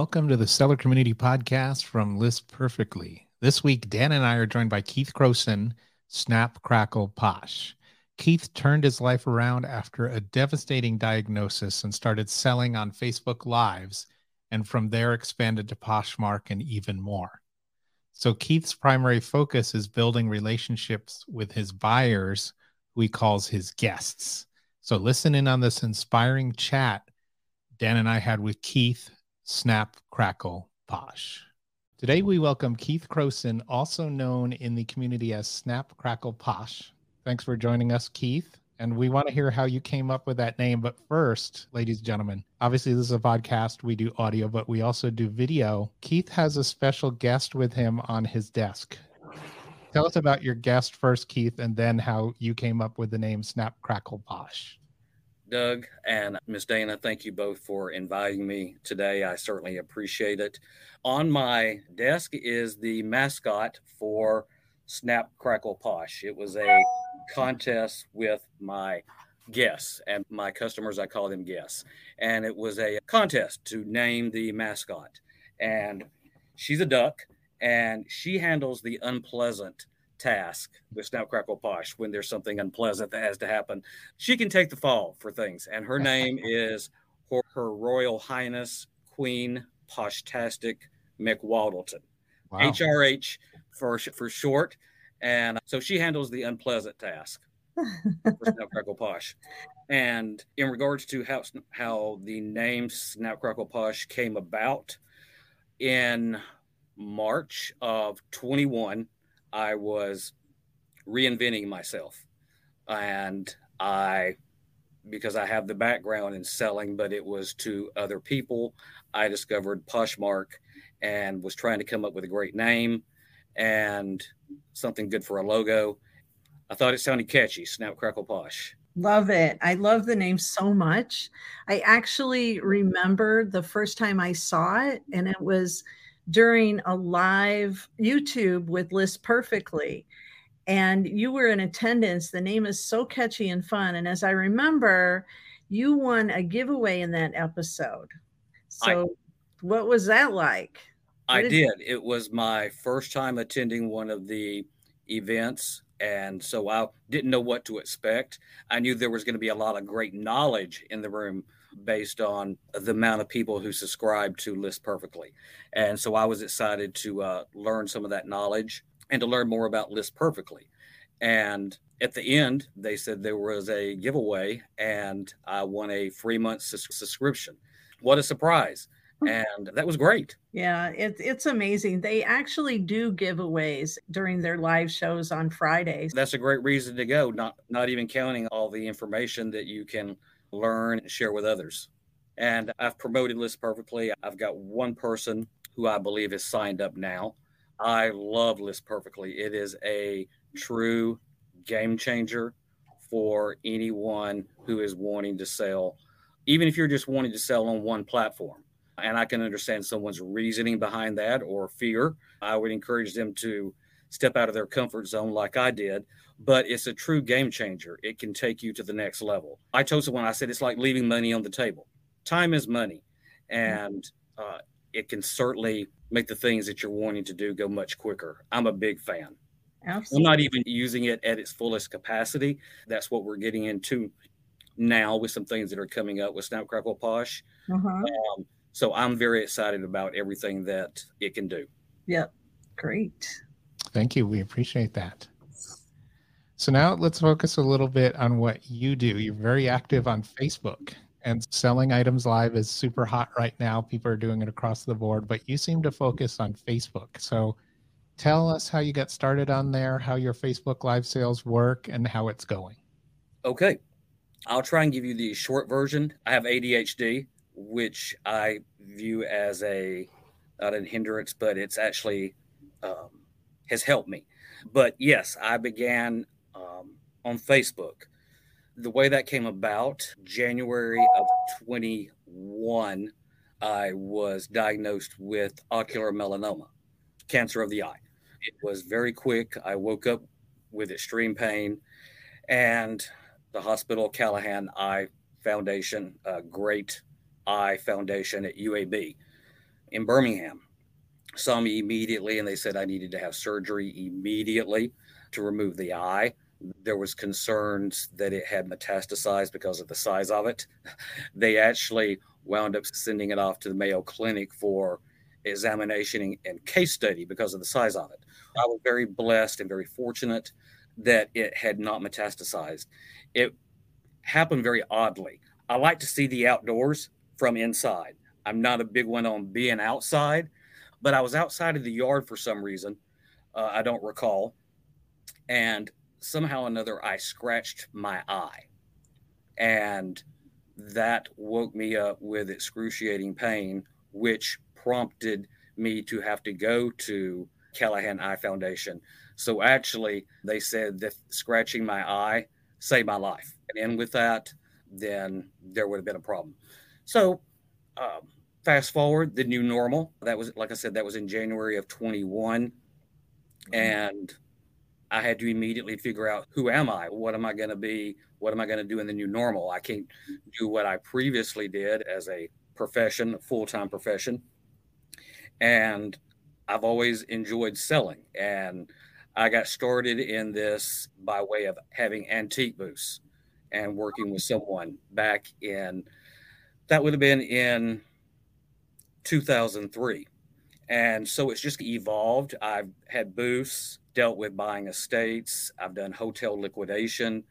Welcome to the Seller Community Podcast from List Perfectly. This week, Dan and I are joined by Keith Crowson, Snap Crackle Posh. Keith turned his life around after a devastating diagnosis and started selling on Facebook Lives, and from there expanded to Poshmark and even more. So, Keith's primary focus is building relationships with his buyers, who he calls his guests. So, listen in on this inspiring chat Dan and I had with Keith Snap Crackle Posh. Today, we welcome Keith Crowson, also known in the community as Snap Crackle Posh. Thanks for joining us, Keith. And we want to hear how you came up with that name. But first, ladies and gentlemen, obviously, this is a podcast. We do audio, but we also do video. Keith has a special guest with him on his desk. Tell us about your guest first, Keith, and then how you came up with the name Snap Crackle Posh. Doug and Miss Dana, thank you both for inviting me today. I certainly appreciate it. On my desk is the mascot for Snap Crackle Posh. It was a contest with my guests and my customers, I call them guests. And it was a contest to name the mascot. And she's a duck and she handles the unpleasant task with Snap Crackle Posh when there's something unpleasant that has to happen. She can take the fall for things, and her name is Her, her Royal Highness Queen Poshtastic McWaddleton, wow. HRH for for short. And so she handles the unpleasant task for Crackle Posh. And in regards to how how the name Snap Crackle Posh came about, in March of 21, I was reinventing myself. And I, because I have the background in selling, but it was to other people, I discovered Poshmark and was trying to come up with a great name and something good for a logo. I thought it sounded catchy, Snap Crackle Posh. Love it. I love the name so much. I actually remember the first time I saw it, and it was during a live YouTube with List Perfectly. And you were in attendance. The name is so catchy and fun. And as I remember, you won a giveaway in that episode. So, I, what was that like? What I did. It-, it was my first time attending one of the events. And so I didn't know what to expect. I knew there was going to be a lot of great knowledge in the room based on the amount of people who subscribe to List Perfectly. And so I was excited to uh, learn some of that knowledge and to learn more about List Perfectly. And at the end, they said there was a giveaway and I won a free month subscription. What a surprise! Hmm. And that was great. Yeah, it, it's amazing. They actually do giveaways during their live shows on Fridays. That's a great reason to go, not not even counting all the information that you can learn, and share with others. And I've promoted List Perfectly. I've got one person who I believe is signed up now. I love List Perfectly. It is a true game changer for anyone who is wanting to sell, even if you're just wanting to sell on one platform. And I can understand someone's reasoning behind that or fear. I would encourage them to step out of their comfort zone like I did but it's a true game changer. It can take you to the next level. I told someone, I said, it's like leaving money on the table. Time is money, and uh, it can certainly make the things that you're wanting to do go much quicker. I'm a big fan. Absolutely. I'm not even using it at its fullest capacity. That's what we're getting into now with some things that are coming up with Snap Crackle Posh. Uh-huh. Um, so I'm very excited about everything that it can do. Yep. Great. Thank you. We appreciate that. So now let's focus a little bit on what you do. You're very active on Facebook and selling items live is super hot right now. People are doing it across the board, but you seem to focus on Facebook. So tell us how you got started on there, how your Facebook live sales work, and how it's going. Okay. I'll try and give you the short version. I have ADHD, which I view as a not a hindrance, but it's actually um, has helped me. But yes, I began um, on Facebook. The way that came about, January of 21, I was diagnosed with ocular melanoma, cancer of the eye. It was very quick. I woke up with extreme pain, and the hospital Callahan Eye Foundation, a great eye foundation at UAB, in Birmingham. Saw me immediately, and they said I needed to have surgery immediately to remove the eye. There was concerns that it had metastasized because of the size of it. They actually wound up sending it off to the Mayo Clinic for examination and case study because of the size of it. I was very blessed and very fortunate that it had not metastasized. It happened very oddly. I like to see the outdoors from inside. I'm not a big one on being outside, but I was outside of the yard for some reason. Uh, I don't recall. And somehow or another, I scratched my eye. And that woke me up with excruciating pain, which prompted me to have to go to Callahan Eye Foundation. So actually, they said that scratching my eye saved my life. And with that, then there would have been a problem. So, um, fast forward, the new normal. That was, like I said, that was in January of 21. Mm-hmm. And I had to immediately figure out who am I? What am I going to be? What am I going to do in the new normal? I can't do what I previously did as a profession, a full time profession. And I've always enjoyed selling. And I got started in this by way of having antique booths and working with someone back in, that would have been in 2003. And so it's just evolved. I've had booths, dealt with buying estates, I've done hotel liquidation.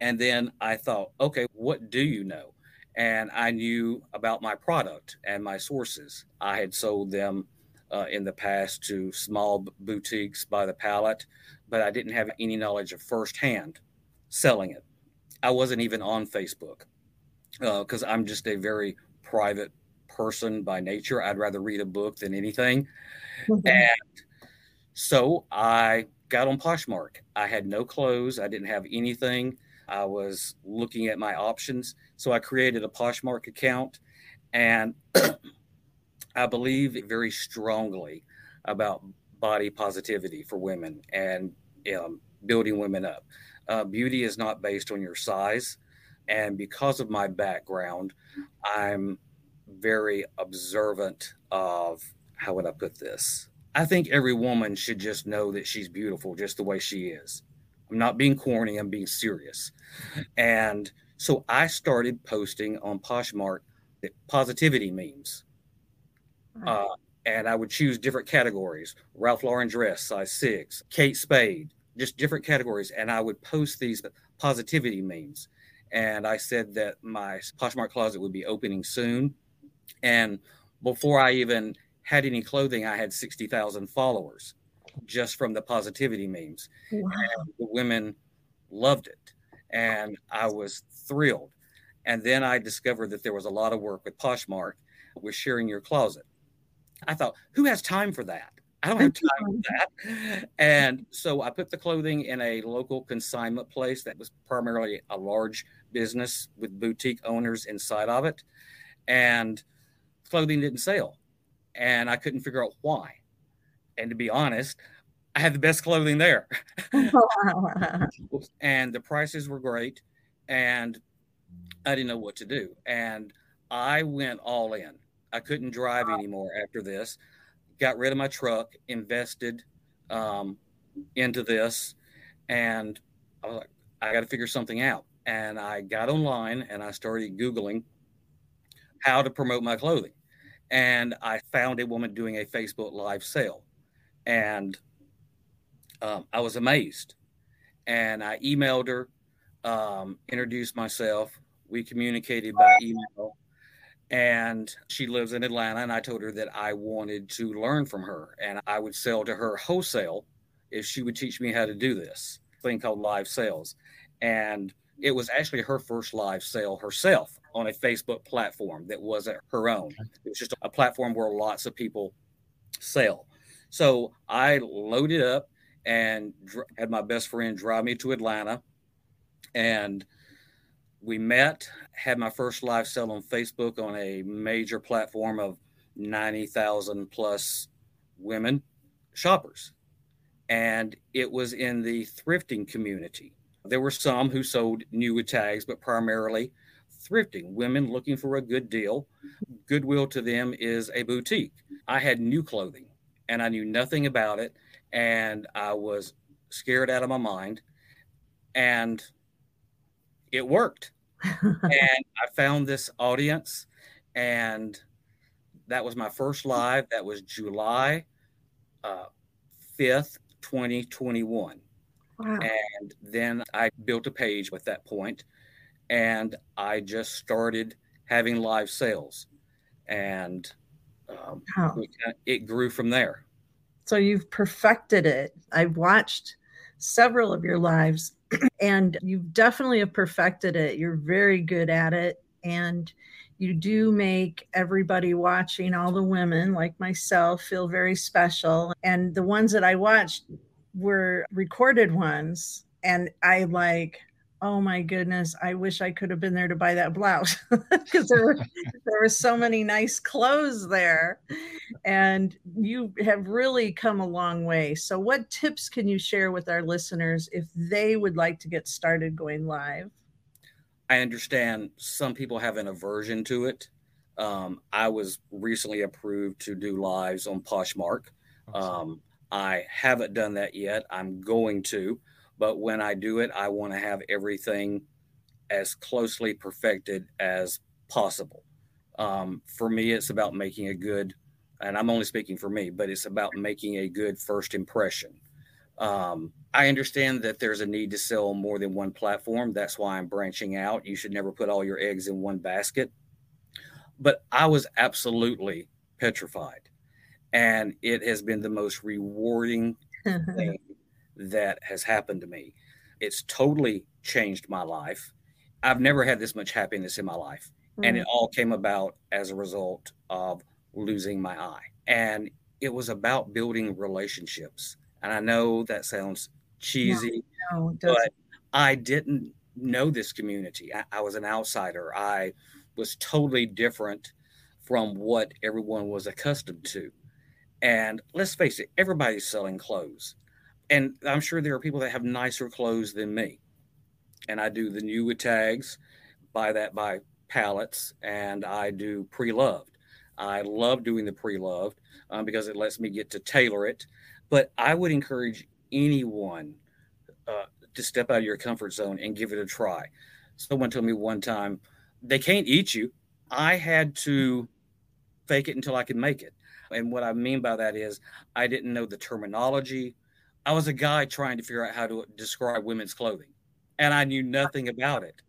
And then I thought, okay, what do you know? And I knew about my product and my sources. I had sold them uh, in the past to small boutiques by the pallet, but I didn't have any knowledge of firsthand selling it. I wasn't even on Facebook because uh, I'm just a very private person by nature. I'd rather read a book than anything. Mm-hmm. And so I got on Poshmark. I had no clothes, I didn't have anything. I was looking at my options. So I created a Poshmark account and I believe very strongly about body positivity for women and um, building women up. Uh, beauty is not based on your size. And because of my background, I'm very observant of how would I put this? I think every woman should just know that she's beautiful just the way she is. I'm not being corny, I'm being serious. And so I started posting on Poshmark positivity memes. Uh, and I would choose different categories Ralph Lauren dress, size six, Kate Spade, just different categories. And I would post these positivity memes. And I said that my Poshmark closet would be opening soon. And before I even had any clothing, I had 60,000 followers just from the positivity memes. Wow. the women loved it. And I was thrilled. And then I discovered that there was a lot of work with Poshmark with sharing your closet. I thought, who has time for that? I don't have time for that. And so I put the clothing in a local consignment place that was primarily a large business with boutique owners inside of it. And clothing didn't sell. And I couldn't figure out why. And to be honest, I had the best clothing there. and the prices were great. And I didn't know what to do. And I went all in. I couldn't drive anymore after this. Got rid of my truck, invested um, into this, and I was like, I got to figure something out. And I got online and I started Googling how to promote my clothing. And I found a woman doing a Facebook Live sale. And um, I was amazed. And I emailed her, um, introduced myself. We communicated by email and she lives in Atlanta. And I told her that I wanted to learn from her and I would sell to her wholesale if she would teach me how to do this thing called live sales. And it was actually her first live sale herself on a Facebook platform that wasn't her own. It was just a platform where lots of people sell. So I loaded up and had my best friend drive me to Atlanta. And we met, had my first live sell on Facebook on a major platform of 90,000 plus women shoppers. And it was in the thrifting community. There were some who sold new tags, but primarily thrifting, women looking for a good deal. Goodwill to them is a boutique. I had new clothing and I knew nothing about it. And I was scared out of my mind. And it worked. and I found this audience. And that was my first live. That was July uh, 5th, 2021. Wow. And then I built a page at that point and I just started having live sales. And um, wow. it grew from there. So you've perfected it. I've watched several of your lives and you definitely have perfected it. You're very good at it. And you do make everybody watching, all the women like myself, feel very special. And the ones that I watched were recorded ones. And I like, oh my goodness, I wish I could have been there to buy that blouse because there were there were so many nice clothes there. And you have really come a long way. So what tips can you share with our listeners if they would like to get started going live? I understand some people have an aversion to it. Um, I was recently approved to do lives on Poshmark. Um, I haven't done that yet. I'm going to. But when I do it, I want to have everything as closely perfected as possible. Um, for me, it's about making a good, and I'm only speaking for me, but it's about making a good first impression. Um, I understand that there's a need to sell more than one platform. That's why I'm branching out. You should never put all your eggs in one basket. But I was absolutely petrified. And it has been the most rewarding thing that has happened to me. It's totally changed my life. I've never had this much happiness in my life. Mm-hmm. And it mm. all came about as a result of losing my eye. And it was about building relationships. And I know that sounds cheesy, no, no, but I didn't know this community. I, I was an outsider. I was totally different from what everyone was accustomed to. And let's face it, everybody's selling clothes and I'm sure there are people that have nicer clothes than me. And I do the new with tags, buy that by pallets, and I do pre-loved. I love doing the pre-loved um, because it lets me get to tailor it. But I would encourage anyone uh, to step out of your comfort zone and give it a try. Someone told me one time, they can't eat you. I had to fake it until I could make it. And what I mean by that is I didn't know the terminology. I was a guy trying to figure out how to describe women's clothing, and I knew nothing about it.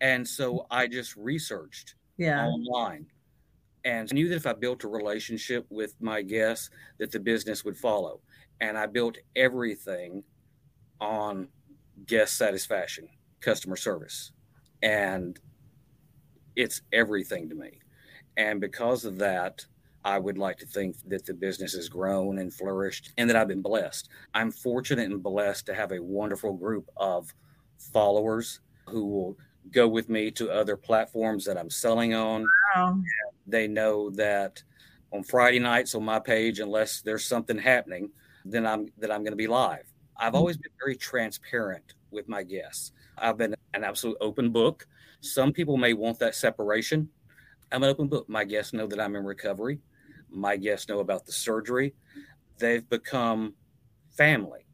And so I just researched yeah. online and I knew that if I built a relationship with my guests, that the business would follow. And I built everything on guest satisfaction, customer service, and it's everything to me. And because of that, I would like to think that the business has grown and flourished and that I've been blessed. I'm fortunate and blessed to have a wonderful group of followers who will go with me to other platforms that I'm selling on. Wow. They know that on Friday nights on my page, unless there's something happening, then I'm that I'm going to be live. I've always been very transparent with my guests. I've been an absolute open book. Some people may want that separation. I'm an open book. My guests know that I'm in recovery my guests know about the surgery. They've become family.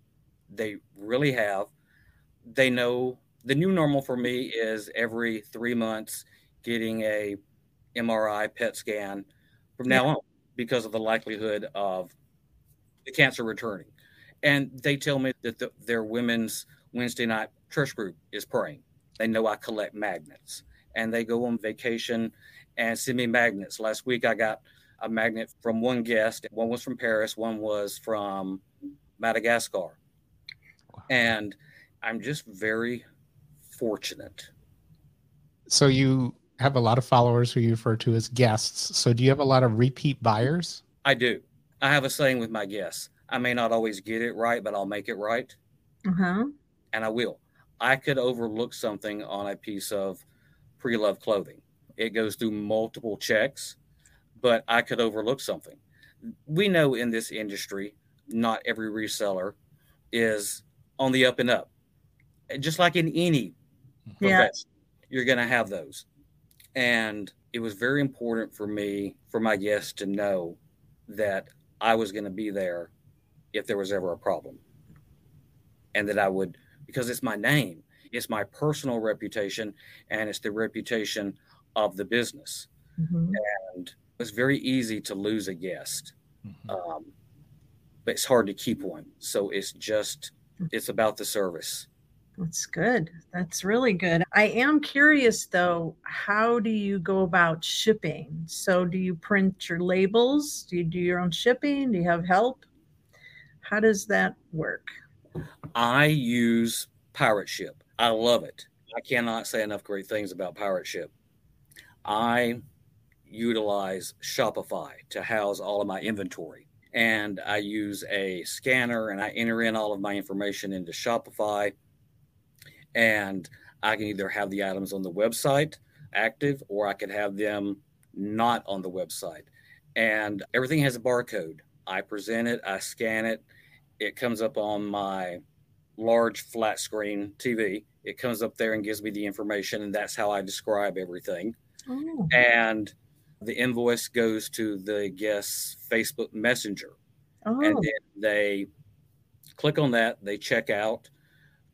They really have. They know the new normal for me is every three months getting a MRI PET scan from now on because of the likelihood of the cancer returning. And they tell me that the, their women's Wednesday night church group is praying. They know I collect magnets and they go on vacation and send me magnets. Last week I got a magnet from one guest. One was from Paris, one was from Madagascar. And I'm just very fortunate. So you have a lot of followers who you refer to as guests. So do you have a lot of repeat buyers? I do. I have a saying with my guests. I may not always get it right, but I'll make it right. Uh-huh. And I will. I could overlook something on a piece of pre-loved clothing. It goes through multiple checks but I could overlook something. We know in this industry, not every reseller is on the up and up. Just like in any yeah. you're going to have those. And it was very important for me, for my guests to know that I was going to be there if there was ever a problem. And that I would, because it's my name, it's my personal reputation, and it's the reputation of the business. Mm-hmm. And it's very easy to lose a guest, mm-hmm. um, but it's hard to keep one. So it's just, it's about the service. That's good. That's really good. I am curious though, how do you go about shipping? So, do you print your labels? Do you do your own shipping? Do you have help? How does that work? I use Pirate Ship. I love it. I cannot say enough great things about Pirate Ship. I utilize Shopify to house all of my inventory. And I use a scanner and I enter in all of my information into Shopify and I can either have the items on the website active or I could have them not on the website. And everything has a barcode. I present it, I scan it, it comes up on my large flat screen TV. It comes up there and gives me the information, and that's how I describe everything. Oh. And the invoice goes to the guest's Facebook Messenger. Oh. And then they click on that, they check out,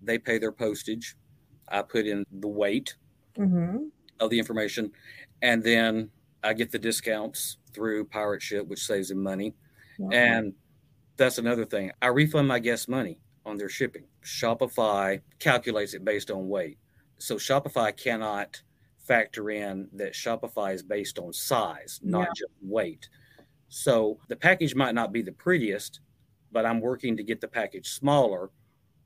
they pay their postage. I put in the weight mm-hmm. of the information, and then I get the discounts through Pirate Ship, which saves them money. Wow. And that's another thing. I refund my guests money on their shipping. Shopify calculates it based on weight. So Shopify cannot factor in that Shopify is based on size, not yeah. just weight. So the package might not be the prettiest, but I'm working to get the package smaller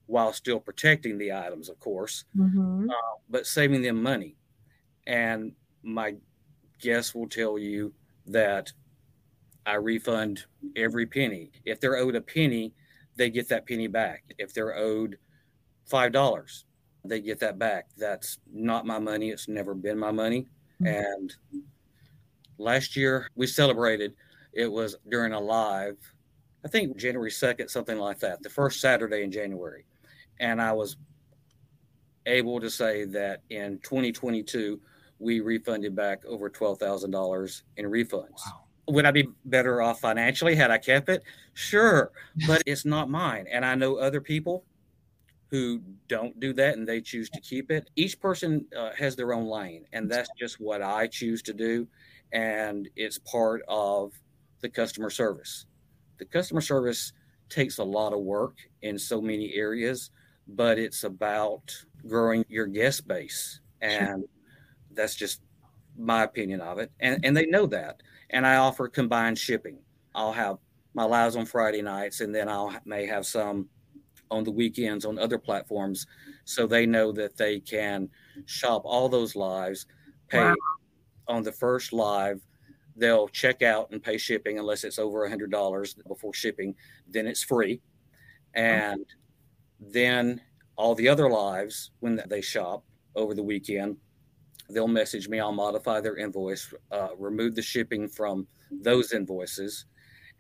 while still protecting the items, of course, mm-hmm. uh, but saving them money. And my guests will tell you that I refund every penny. If they're owed a penny, they get that penny back. If they're owed $5, they get that back. That's not my money. It's never been my money. Mm-hmm. And last year we celebrated, it was during a live, I think January 2nd, something like that, the first Saturday in January and I was able to say that in 2022 we refunded back over $12,000 in refunds. Wow. Would I be better off financially had I kept it? Sure, but it's not mine. And I know other people who don't do that and they choose to keep it. Each person uh, has their own lane, and that's just what I choose to do. And it's part of the customer service. The customer service takes a lot of work in so many areas but it's about growing your guest base. And that's just my opinion of it. And, and they know that. And I offer combined shipping. I'll have my lives on Friday nights, and then I'll may have some on the weekends on other platforms. So they know that they can shop all those lives, pay wow. on the first live. They'll check out and pay shipping unless it's over a hundred dollars before shipping. Then it's free. And okay then all the other lives, when they shop over the weekend, they'll message me. I'll modify their invoice, uh, remove the shipping from those invoices,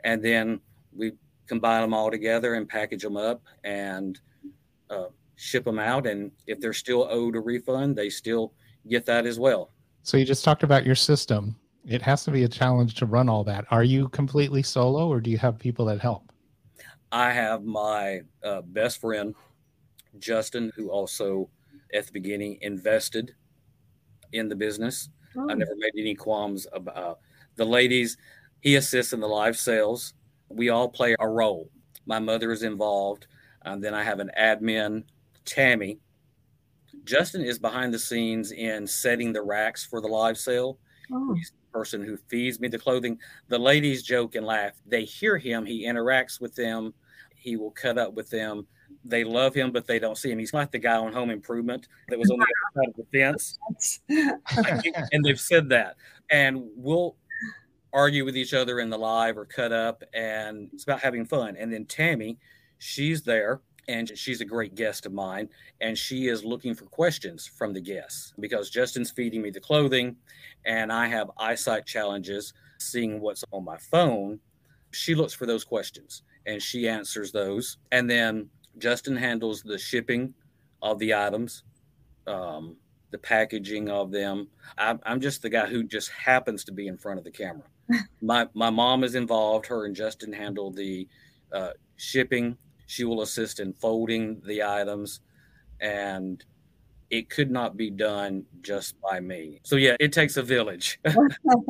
and then we combine them all together and package them up and uh, ship them out. And if they're still owed a refund, they still get that as well. So you just talked about your system. It has to be a challenge to run all that. Are you completely solo, or do you have people that help? I have my uh, best friend, Justin, who also at the beginning invested in the business. Oh. I never made any qualms about uh, the ladies. He assists in the live sales. We all play a role. My mother is involved. And then I have an admin, Tammy. Justin is behind the scenes in setting the racks for the live sale. Oh. He's the person who feeds me the clothing. The ladies joke and laugh. They hear him. He interacts with them he will cut up with them. They love him, but they don't see him. He's like the guy on Home Improvement that was on the other side of the fence. and they've said that. And we'll argue with each other in the live or cut up, and it's about having fun. And then Tammy, she's there and she's a great guest of mine and she is looking for questions from the guests because justin's feeding me the clothing and i have eyesight challenges seeing what's on my phone she looks for those questions and she answers those. And then Justin handles the shipping of the items, um, the packaging of them. I'm, I'm just the guy who just happens to be in front of the camera. My my mom is involved. Her and Justin handle the uh, shipping. She will assist in folding the items, and it could not be done just by me. So yeah, it takes a village.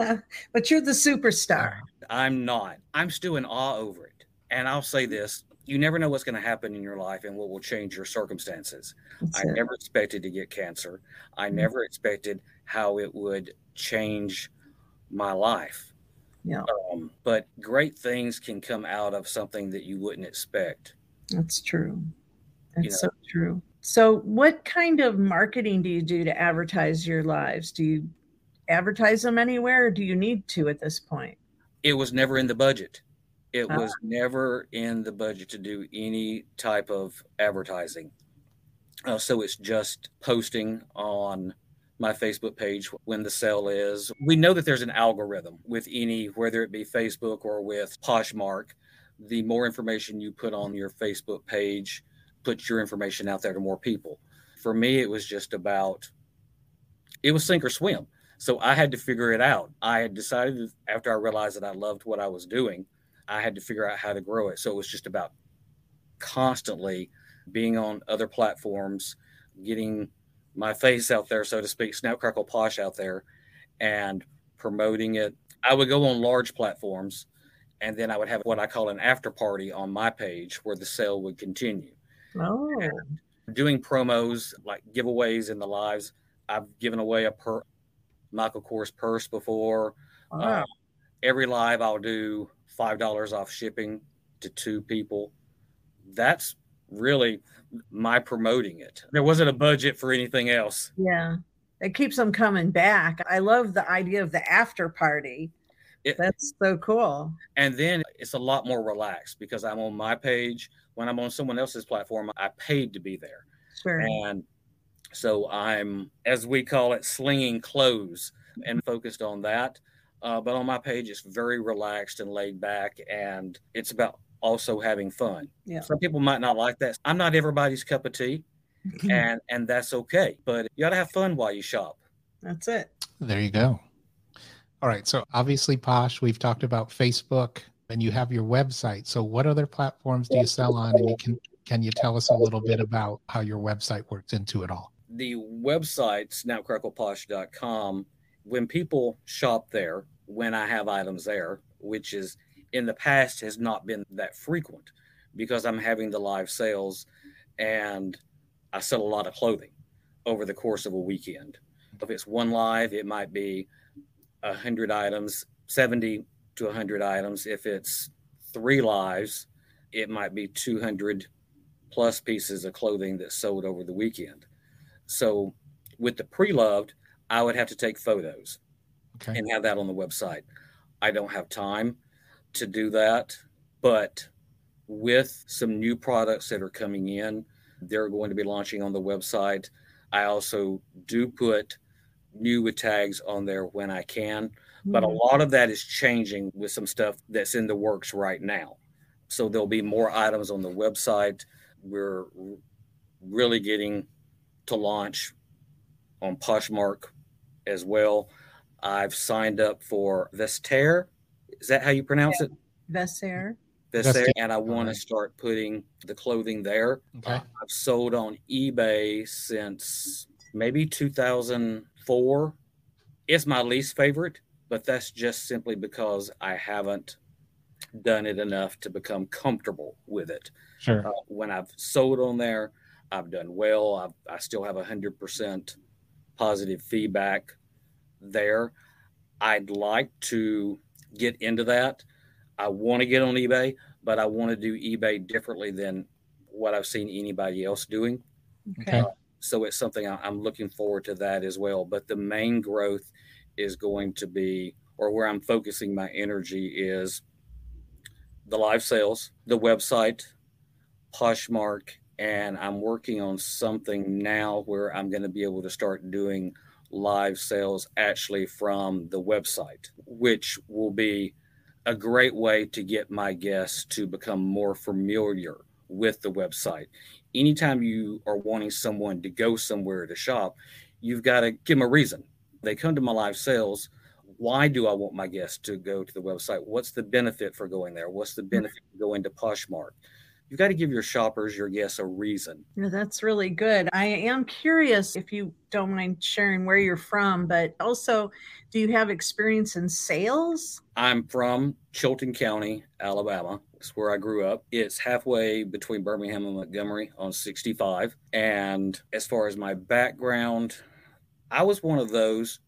but you're the superstar. I'm not. I'm still in awe over it. And I'll say this you never know what's going to happen in your life and what will change your circumstances. That's I it. never expected to get cancer. I mm-hmm. never expected how it would change my life. Yeah. Um, but great things can come out of something that you wouldn't expect. That's true. That's you know, so true. So, what kind of marketing do you do to advertise your lives? Do you advertise them anywhere or do you need to at this point? It was never in the budget. It uh, was never in the budget to do any type of advertising. Uh, so it's just posting on my Facebook page when the sale is. We know that there's an algorithm with any, whether it be Facebook or with Poshmark. The more information you put on your Facebook page, puts your information out there to more people. For me, it was just about, it was sink or swim. So I had to figure it out. I had decided after I realized that I loved what I was doing I had to figure out how to grow it. So it was just about constantly being on other platforms, getting my face out there, so to speak, Snap Crackle Posh out there, and promoting it. I would go on large platforms, and then I would have what I call an after party on my page where the sale would continue. Oh. And doing promos like giveaways in the lives. I've given away a per Michael Kors purse before. Wow. Uh, every live I'll do five dollars off shipping to two people. That's really my promoting it. There wasn't a budget for anything else. Yeah. It keeps them coming back. I love the idea of the after party. It, That's so cool. And then it's a lot more relaxed because I'm on my page. When I'm on someone else's platform, I paid to be there. Sure. And so I'm, as we call it, slinging clothes and focused on that. Uh, but on my page, it's very relaxed and laid back, and it's about also having fun. Yeah. Some people might not like that. I'm not everybody's cup of tea, and and that's okay. But you got to have fun while you shop. That's it. There you go. All right. So obviously, Posh, we've talked about Facebook, and you have your website. So what other platforms do you sell on? And you can can you tell us a little bit about how your website works into it all? The website snapcrackleposh.com when people shop there, when I have items there, which is in the past has not been that frequent because I'm having the live sales and I sell a lot of clothing over the course of a weekend. If it's one live, it might be a hundred items, 70 to a hundred items. If it's three lives, it might be 200 plus pieces of clothing that's sold over the weekend. So with the pre-loved, I would have to take photos okay. and have that on the website. I don't have time to do that, but with some new products that are coming in, they're going to be launching on the website. I also do put new with tags on there when I can, mm-hmm. but a mm. lot of that is changing with some stuff that's in the works right now. So there'll be more items on the website. We're really getting to launch on Poshmark as well. I've signed up for Vestiaire. Is that how you pronounce yeah. it? Vestiaire. Vestiaire, and I want to start putting the clothing there. Okay. Uh, I've sold on eBay since maybe 2004. It's my least favorite, but that's just simply because I haven't done it enough to become comfortable with it. Sure. Uh, when I've sold on there, I've done well. I've, I still have hundred percent positive feedback there. I'd like to get into that. I want to get on eBay, but I want to do eBay differently than what I've seen anybody else doing. Okay. Uh, so it's something I, I'm looking forward to that as well. But the main growth is going to be, or where I'm focusing my energy is the live sales, the website, Poshmark, and I'm working on something now where I'm going to be able to start doing live sales actually from the website, which will be a great way to get my guests to become more familiar with the website. Anytime you are wanting someone to go somewhere to shop, you've got to give them a reason. They come to my live sales why do I want my guests to go to the website? What's the benefit for going there? What's the mm. benefit to going to Poshmark? You've got to give your shoppers, your guests, a reason. Yeah, that's really good. I am curious if you don't mind sharing where you're from, but also, do you have experience in sales? I'm from Chilton County, Alabama. It's where I grew up. It's halfway between Birmingham and Montgomery on 65. And as far as my background, I was one of those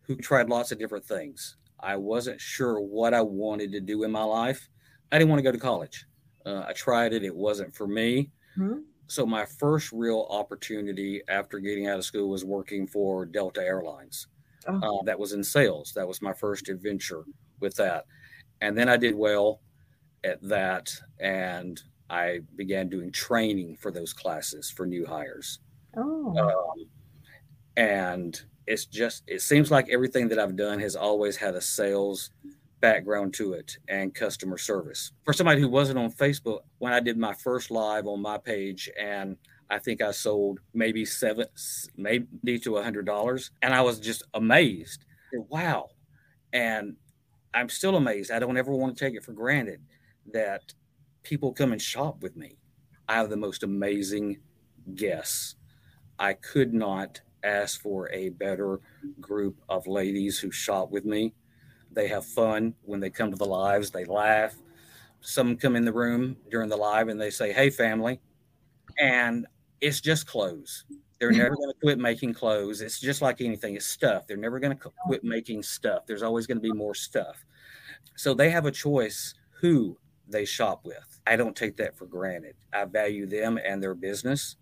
who tried lots of different things. I wasn't sure what I wanted to do in my life. I didn't want to go to college. Uh, I tried it, it wasn't for me. Mm-hmm. So, my first real opportunity after getting out of school was working for Delta Airlines. Oh. Uh, that was in sales. That was my first adventure with that. And then I did well at that, and I began doing training for those classes for new hires. Oh. Um, and it's just it seems like everything that I've done has always had a sales background to it and customer service. For somebody who wasn't on Facebook, when I did my first live on my page and I think I sold maybe seven, maybe to a hundred dollars, and I was just amazed. Wow! And I'm still amazed. I don't ever want to take it for granted that people come and shop with me. I have the most amazing guests. I could not ask for a better group of ladies who shop with me. They have fun when they come to the lives, they laugh. Some come in the room during the live and they say, Hey, family. And it's just clothes. They're never going to quit making clothes. It's just like anything, it's stuff. They're never going to quit making stuff. There's always going to be more stuff. So they have a choice who they shop with. I don't take that for granted. I value them and their business.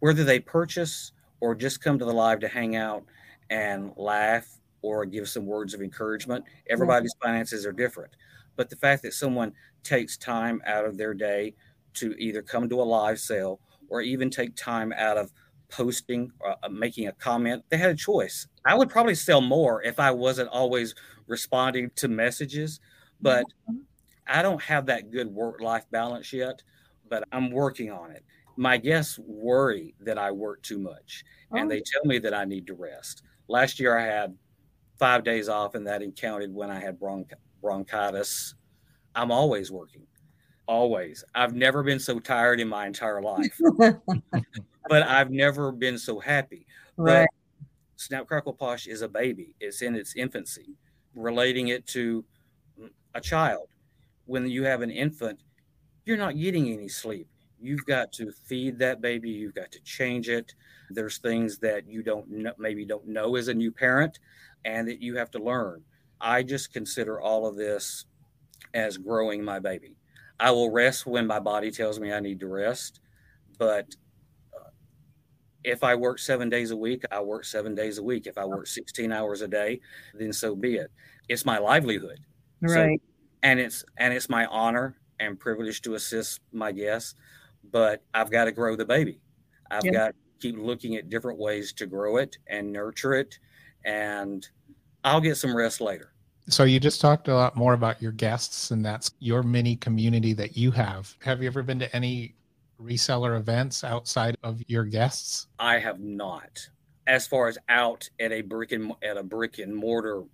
Whether they purchase or just come to the live to hang out and laugh or give some words of encouragement. Everybody's finances are different. But the fact that someone takes time out of their day to either come to a live sale or even take time out of posting or uh, making a comment, they had a choice. I would probably sell more if I wasn't always responding to messages, but mm-hmm. I don't have that good work life balance yet, but I'm working on it my guests worry that I work too much and they oh. tell me that I need to rest. Last year I had five days off and that encountered when I had bronch- bronchitis. I'm always working, always. I've never been so tired in my entire life, but I've never been so happy. Right. But Snap Crackle Posh is a baby, it's in its infancy. Relating it to a child, when you have an infant, you're not getting any sleep you've got to feed that baby you've got to change it there's things that you don't know, maybe don't know as a new parent and that you have to learn i just consider all of this as growing my baby i will rest when my body tells me i need to rest but uh, if i work seven days a week i work seven days a week if i work 16 hours a day then so be it it's my livelihood right so, and it's and it's my honor and privilege to assist my guests but I've got to grow the baby. I've yeah. got to keep looking at different ways to grow it and nurture it. And I'll get some rest later. So you just talked a lot more about your guests, and that's your mini community that you have. Have you ever been to any reseller events outside of your guests? I have not. As far as out at a brick and at a brick and mortar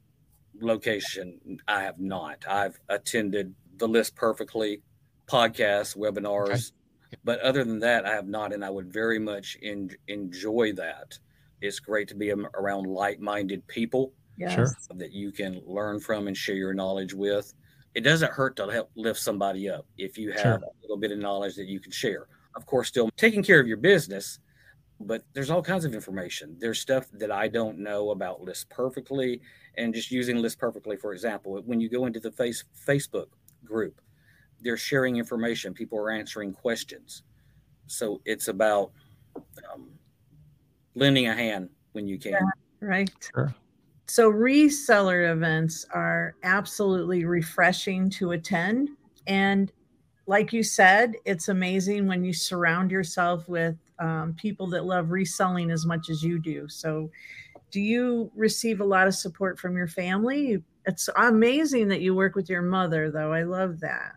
location, I have not. I've attended the list perfectly podcasts, webinars, okay. But other than that, I have not, and I would very much in, enjoy that. It's great to be around like-minded people yes. sure. that you can learn from and share your knowledge with. It doesn't hurt to help lift somebody up if you have sure. a little bit of knowledge that you can share. Of course, still taking care of your business, but there's all kinds of information. There's stuff that I don't know about List Perfectly, and just using List Perfectly, for example, when you go into the face Facebook group, they're sharing information. People are answering questions. So it's about um, lending a hand when you can. Yeah, right. Sure. So reseller events are absolutely refreshing to attend. And like you said, it's amazing when you surround yourself with um, people that love reselling as much as you do. So, do you receive a lot of support from your family? It's amazing that you work with your mother, though. I love that.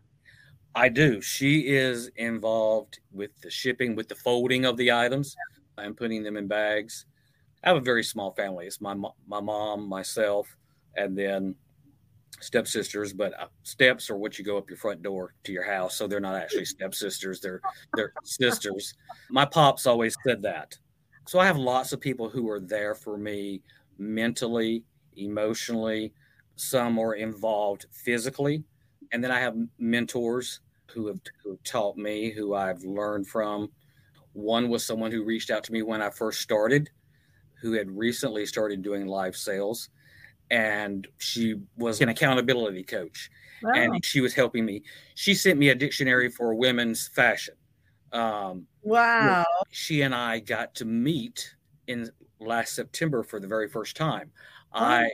I do. She is involved with the shipping, with the folding of the items and putting them in bags. I have a very small family. It's my my mom, myself, and then stepsisters, but uh, steps are what you go up your front door to your house. So they're not actually stepsisters, they're they're sisters. My pops always said that. So I have lots of people who are there for me mentally, emotionally. Some are involved physically. And then I have mentors who have, who have taught me, who I've learned from. One was someone who reached out to me when I first started, who had recently started doing live sales and she was an accountability coach. Wow. and she was helping me. She sent me a dictionary for women's fashion. Um, wow. she and i got to meet in last september for the very first time. Oh. i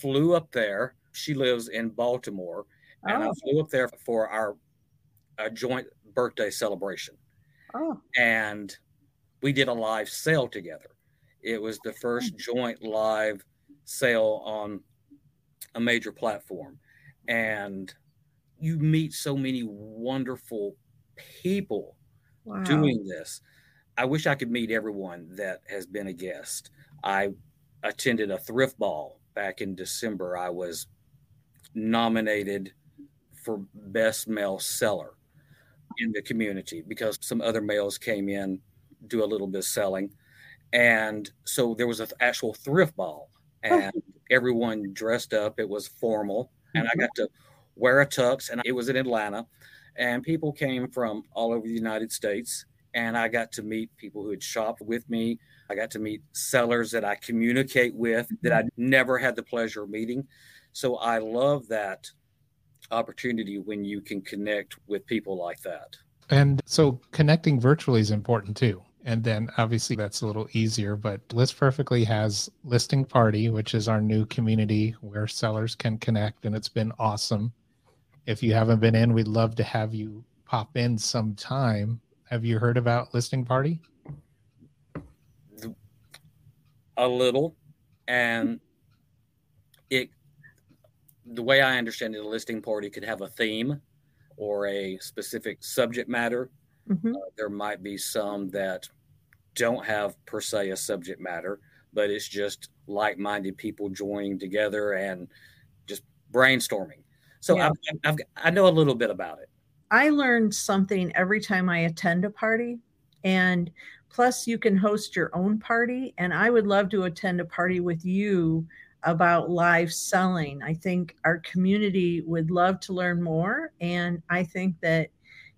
flew up there. She lives in baltimore and oh. i flew up there for our a joint birthday celebration oh. and we did a live sale together. It was the first hmm. joint live sale on a major platform. And you meet so many wonderful people wow. doing this. I wish i could meet everyone that has been a guest. I attended a thrift ball back in december. I was nominated for best male seller in the community because some other males came in do a little bit of selling and so there was an actual thrift ball and everyone dressed up. It was formal, and mm-hmm. I got to wear a tux, and it was in Atlanta, and people came from all over the United States, and I got to meet people who had shopped with me. I got to meet sellers that I communicate with that I mm-hmm. never had the pleasure of meeting. So I love that opportunity when you can connect with people like that. And so connecting virtually is important too. And then obviously that's a little easier, but List Perfectly has Listing Party, which is our new community where sellers can connect, and it's been awesome. If you haven't been in, we'd love to have you pop in sometime. Have you heard about Listing Party? A little, and it the way I understand it, a listing party could have a theme or a specific subject matter Mm-hmm. Uh, there might be some that don't have per se a subject matter, but it's just like minded people joining together and just brainstorming. So yeah. I've, I've, I know a little bit about it. I learned something every time I attend a party. And plus, you can host your own party. And I would love to attend a party with you about live selling. I think our community would love to learn more. And I think that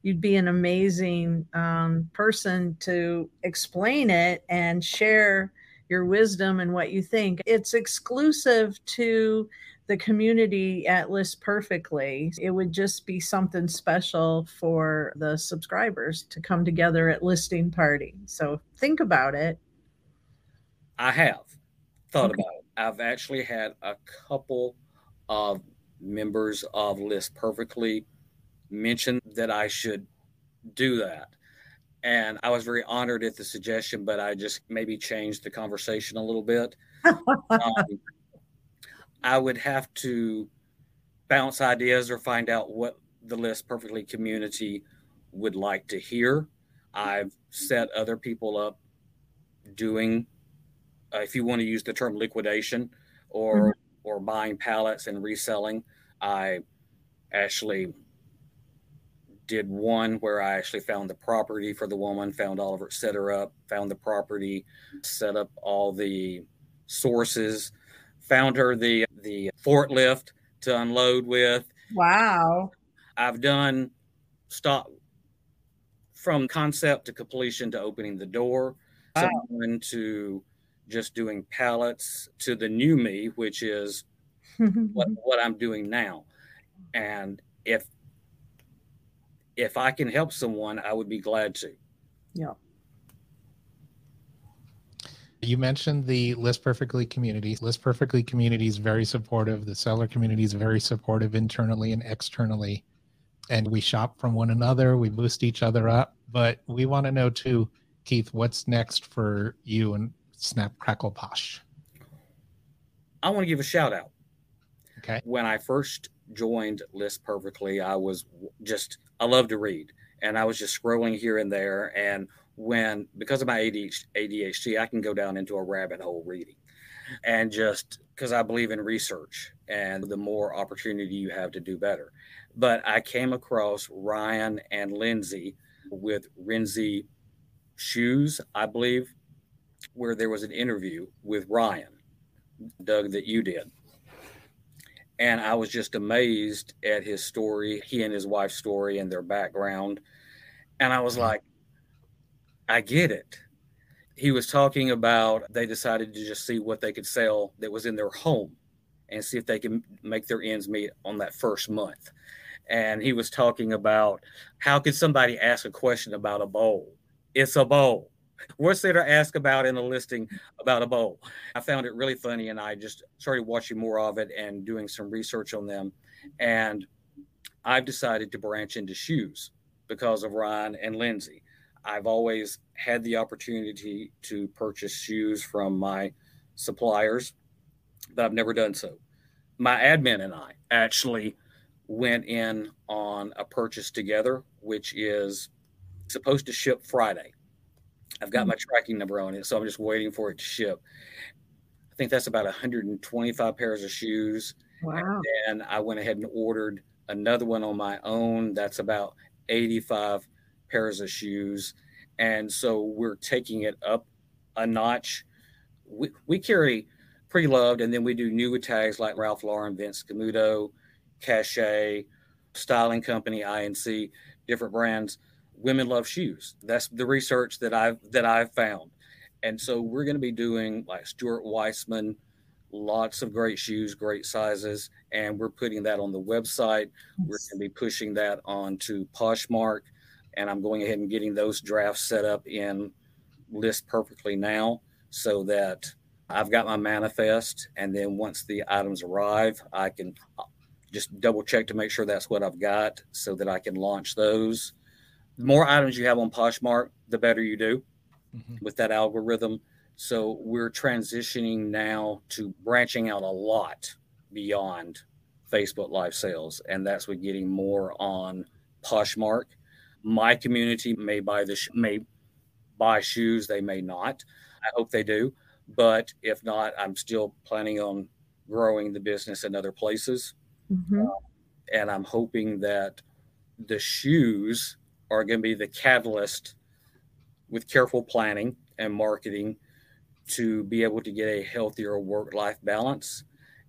you'd be an amazing um, person to explain it and share your wisdom and what you think. It's exclusive to the community at List Perfectly. It would just be something special for the subscribers to come together at listing party. So think about it. I have thought okay. about it. I've actually had a couple of members of List Perfectly mention that I should do that. And I was very honored at the suggestion, but I just maybe changed the conversation a little bit. um, I would have to bounce ideas or find out what the list perfectly community would like to hear. I've set other people up doing, uh, if you want to use the term liquidation or mm-hmm. or buying pallets and reselling. I actually did one where I actually found the property for the woman, found all of her, set her up, found the property, set up all the sources, found her the the forklift to unload with. Wow. I've done stop from concept to completion to opening the door, wow. someone to just doing pallets to the new me, which is what, what I'm doing now. And if if I can help someone, I would be glad to. Yeah. You mentioned the List Perfectly community. List Perfectly community is very supportive. The seller community is very supportive internally and externally. And we shop from one another, we boost each other up. But we want to know too, Keith, what's next for you and Snap Crackle Posh? I want to give a shout out. Okay. When I first joined List Perfectly, I was just I love to read, and I was just scrolling here and there. And when because of my ADHD, I can go down into a rabbit hole reading. and just because I believe in research and the more opportunity you have to do better. But I came across Ryan and Lindsay with Renzi Shoes, I believe, where there was an interview with Ryan, Doug, that you did. And I was just amazed at his story, he and his wife's story and their background. And I was mm-hmm. like, I get it. He was talking about they decided to just see what they could sell that was in their home and see if they can make their ends meet on that first month. And he was talking about how could somebody ask a question about a bowl? It's a bowl. What's there to ask about in a listing about a bowl? I found it really funny and I just started watching more of it and doing some research on them. And I've decided to branch into shoes because of Ryan and Lindsay. I've always had the opportunity to purchase shoes from my suppliers, but I've never done so. My admin and I actually went in on a purchase together, which is supposed to ship Friday. I've got hmm. my tracking number on it, so I'm just waiting for it to ship. I think that's about 125 pairs of shoes. Wow. And I went ahead and ordered another one on my own. That's about 85 pairs of shoes. And so we're taking it up a notch. We, we carry pre loved, and then we do newer tags like Ralph Lauren, Vince Camuto, Cachet, Styling Company, INC, different brands women love shoes. That's the research that I've that I've found. And so we're going to be doing like Stuart Weitzman, lots of great shoes, great sizes, and we're putting that on the website. We're going to be pushing that onto Poshmark, and I'm going ahead and getting those drafts set up in List Perfectly now, so that I've got my manifest, and then once the items arrive, I can uh, just double check to make sure that's what I've got, so that I can launch those the more items you have on Poshmark, the better you do mm-hmm. with that algorithm. So we're transitioning now to branching out a lot beyond Facebook Live sales, and that's with getting more on Poshmark. My community may buy the sh- may buy shoes, they may not. I hope they do, but if not, I'm still planning on growing the business in other places, mm-hmm. uh, and I'm hoping that the shoes are going to be the catalyst with careful planning and marketing to be able to get a healthier work life balance.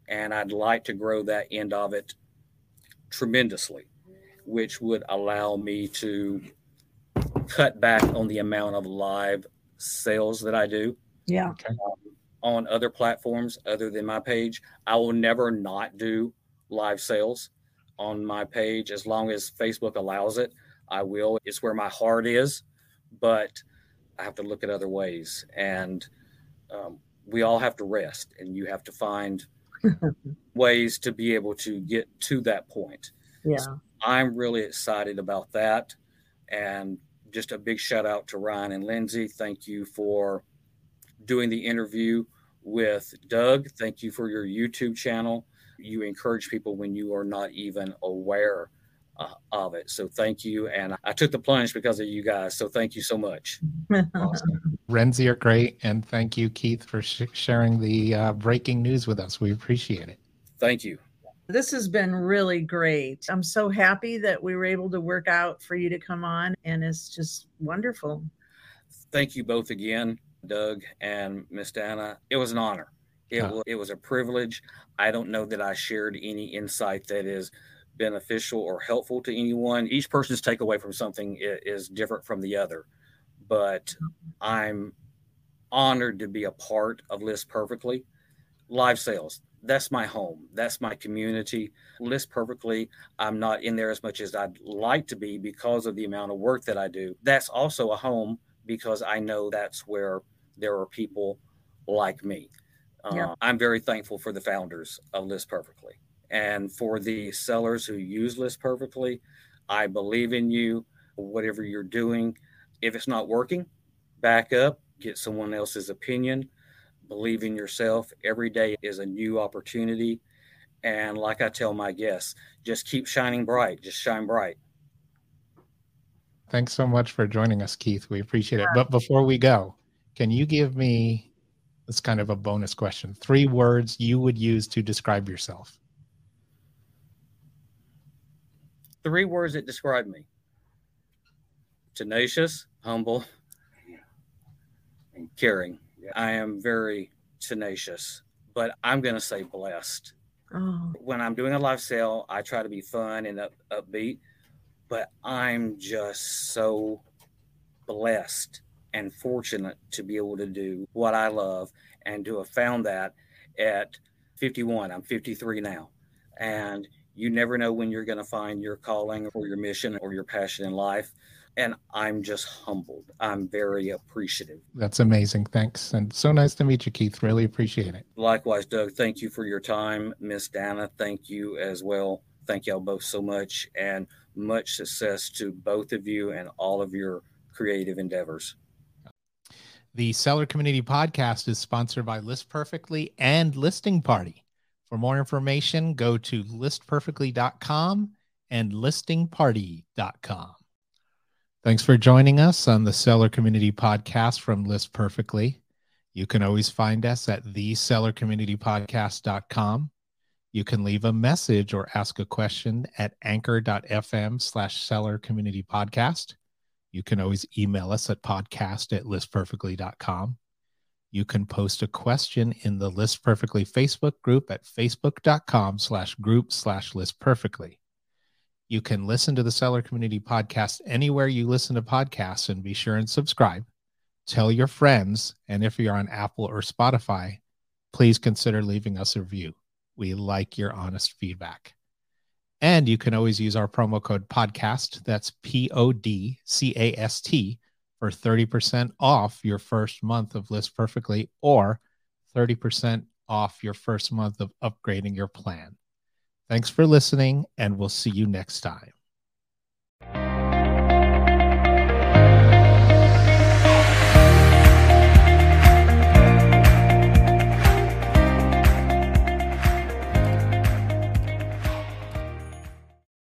And I'd like to grow that end of it tremendously, which would allow me to cut back on the amount of live sales that I do. Yeah. Um, on other platforms other than my page, I will never not do live sales on my page as long as Facebook allows it. I will. It's where my heart is, but I have to look at other ways. And um, we all have to rest, and you have to find ways to be able to get to that point. Yeah. So I'm really excited about that. And just a big shout out to Ryan and Lindsay. Thank you for doing the interview with Doug. Thank you for your YouTube channel. You encourage people when you are not even aware uh, of it. So thank you. And I took the plunge because of you guys. So thank you so much. awesome. Renzi are great. And thank you, Keith, for sh- sharing the uh, breaking news with us. We appreciate it. Thank you. This has been really great. I'm so happy that we were able to work out for you to come on, and it's just wonderful. Thank you both again, Doug and Miss Danna. It was an honor. It, was, it was a privilege. I don't know that I shared any insight that is beneficial or helpful to anyone. Each person's takeaway from something is different from the other, but I'm honored to be a part of List Perfectly. Live sales, that's my home, that's my community. List Perfectly, I'm not in there as much as I'd like to be because of the amount of work that I do. That's also a home because I know that's where there are people like me. Yeah. Uh, I'm very thankful for the founders of List Perfectly. And for the sellers who use List Perfectly, I believe in you, whatever you're doing. If it's not working, back up, get someone else's opinion, believe in yourself. Every day is a new opportunity. And like I tell my guests, just keep shining bright, just shine bright. Thanks so much for joining us, Keith. We appreciate it. But before we go, can you give me this kind of a bonus question. Three words you would use to describe yourself. Three words that describe me tenacious, humble, and caring. I am very tenacious, but I'm going to say blessed. Oh. When I'm doing a live sale, I try to be fun and up, upbeat, but I'm just so blessed and fortunate to be able to do what I love and to have found that at 51. I'm 53 now. And you never know when you're going to find your calling or your mission or your passion in life. And I'm just humbled. I'm very appreciative. That's amazing. Thanks. And so nice to meet you, Keith. Really appreciate it. Likewise, Doug. Thank you for your time. Miss Danna, thank you as well. Thank y'all both so much. And much success to both of you and all of your creative endeavors. The Seller Community Podcast is sponsored by List Perfectly and Listing Party. For more information, go to listperfectly.com and listingparty.com. Thanks for joining us on the Seller Community Podcast from List Perfectly. You can always find us at thesellercommunitypodcast.com. You can leave a message or ask a question at anchor.fm slash seller community podcast. You can always email us at podcast at listperfectly.com. You can post a question in the List Perfectly Facebook group at facebook.com slash group slash list perfectly. You can listen to the Seller Community Podcast anywhere you listen to podcasts and be sure and subscribe. Tell your friends. And if you're on Apple or Spotify, please consider leaving us a review. We like your honest feedback. And you can always use our promo code podcast. That's P O D C A S T for 30% off your first month of List Perfectly or 30% off your first month of upgrading your plan. Thanks for listening, and we'll see you next time.